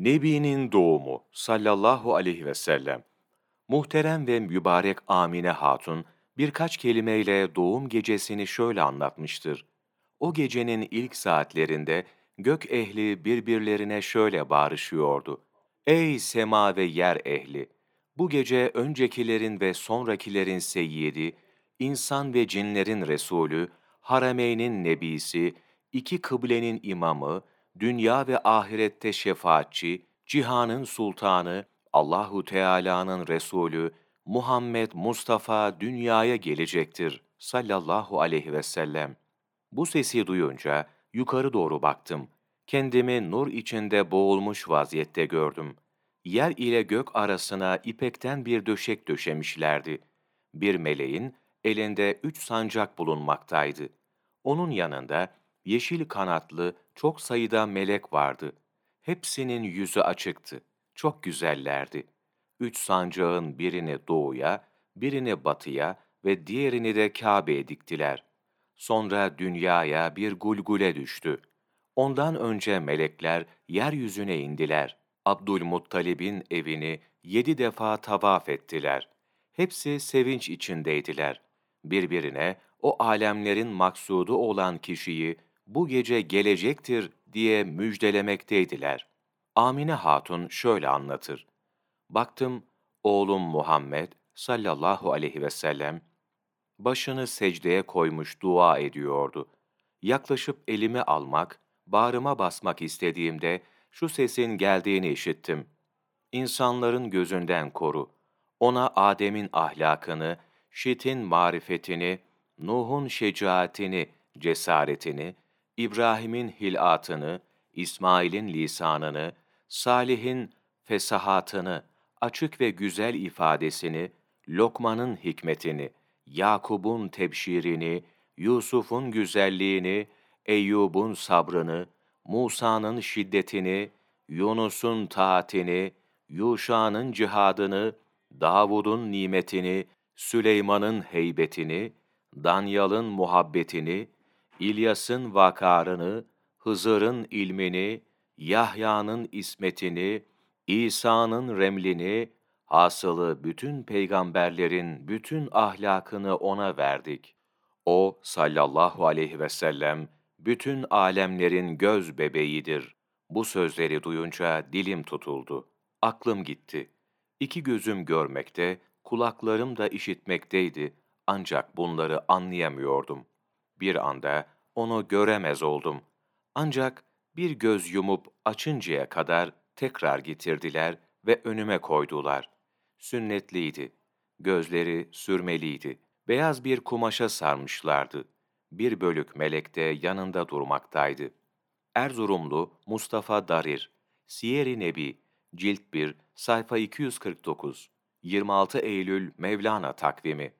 Nebi'nin doğumu sallallahu aleyhi ve sellem. Muhterem ve mübarek Amine Hatun birkaç kelimeyle doğum gecesini şöyle anlatmıştır. O gecenin ilk saatlerinde gök ehli birbirlerine şöyle bağrışıyordu. Ey sema ve yer ehli! Bu gece öncekilerin ve sonrakilerin seyyidi, insan ve cinlerin Resulü, harameynin nebisi, iki kıblenin imamı, dünya ve ahirette şefaatçi, cihanın sultanı, Allahu Teala'nın Resulü Muhammed Mustafa dünyaya gelecektir sallallahu aleyhi ve sellem. Bu sesi duyunca yukarı doğru baktım. Kendimi nur içinde boğulmuş vaziyette gördüm. Yer ile gök arasına ipekten bir döşek döşemişlerdi. Bir meleğin elinde üç sancak bulunmaktaydı. Onun yanında yeşil kanatlı çok sayıda melek vardı. Hepsinin yüzü açıktı. Çok güzellerdi. Üç sancağın birini doğuya, birini batıya ve diğerini de Kabe'ye diktiler. Sonra dünyaya bir gulgule düştü. Ondan önce melekler yeryüzüne indiler. Abdülmuttalib'in evini yedi defa tavaf ettiler. Hepsi sevinç içindeydiler. Birbirine o alemlerin maksudu olan kişiyi bu gece gelecektir diye müjdelemekteydiler. Amine Hatun şöyle anlatır. Baktım oğlum Muhammed sallallahu aleyhi ve sellem başını secdeye koymuş dua ediyordu. Yaklaşıp elimi almak, bağrıma basmak istediğimde şu sesin geldiğini işittim. İnsanların gözünden koru. Ona Adem'in ahlakını, Şit'in marifetini, Nuh'un şecaatini, cesaretini, İbrahim'in hilatını, İsmail'in lisanını, Salih'in fesahatını, açık ve güzel ifadesini, Lokman'ın hikmetini, Yakub'un tebşirini, Yusuf'un güzelliğini, Eyyub'un sabrını, Musa'nın şiddetini, Yunus'un taatini, Yuşa'nın cihadını, Davud'un nimetini, Süleyman'ın heybetini, Danyal'ın muhabbetini, İlyas'ın vakarını, Hızır'ın ilmini, Yahya'nın ismetini, İsa'nın remlini, hasılı bütün peygamberlerin bütün ahlakını ona verdik. O sallallahu aleyhi ve sellem bütün alemlerin göz bebeğidir. Bu sözleri duyunca dilim tutuldu. Aklım gitti. İki gözüm görmekte, kulaklarım da işitmekteydi ancak bunları anlayamıyordum. Bir anda onu göremez oldum. Ancak bir göz yumup açıncaya kadar tekrar getirdiler ve önüme koydular. Sünnetliydi. Gözleri sürmeliydi. Beyaz bir kumaşa sarmışlardı. Bir bölük melek de yanında durmaktaydı. Erzurumlu Mustafa Darir, Siyer-i Nebi, Cilt 1, sayfa 249, 26 Eylül Mevlana takvimi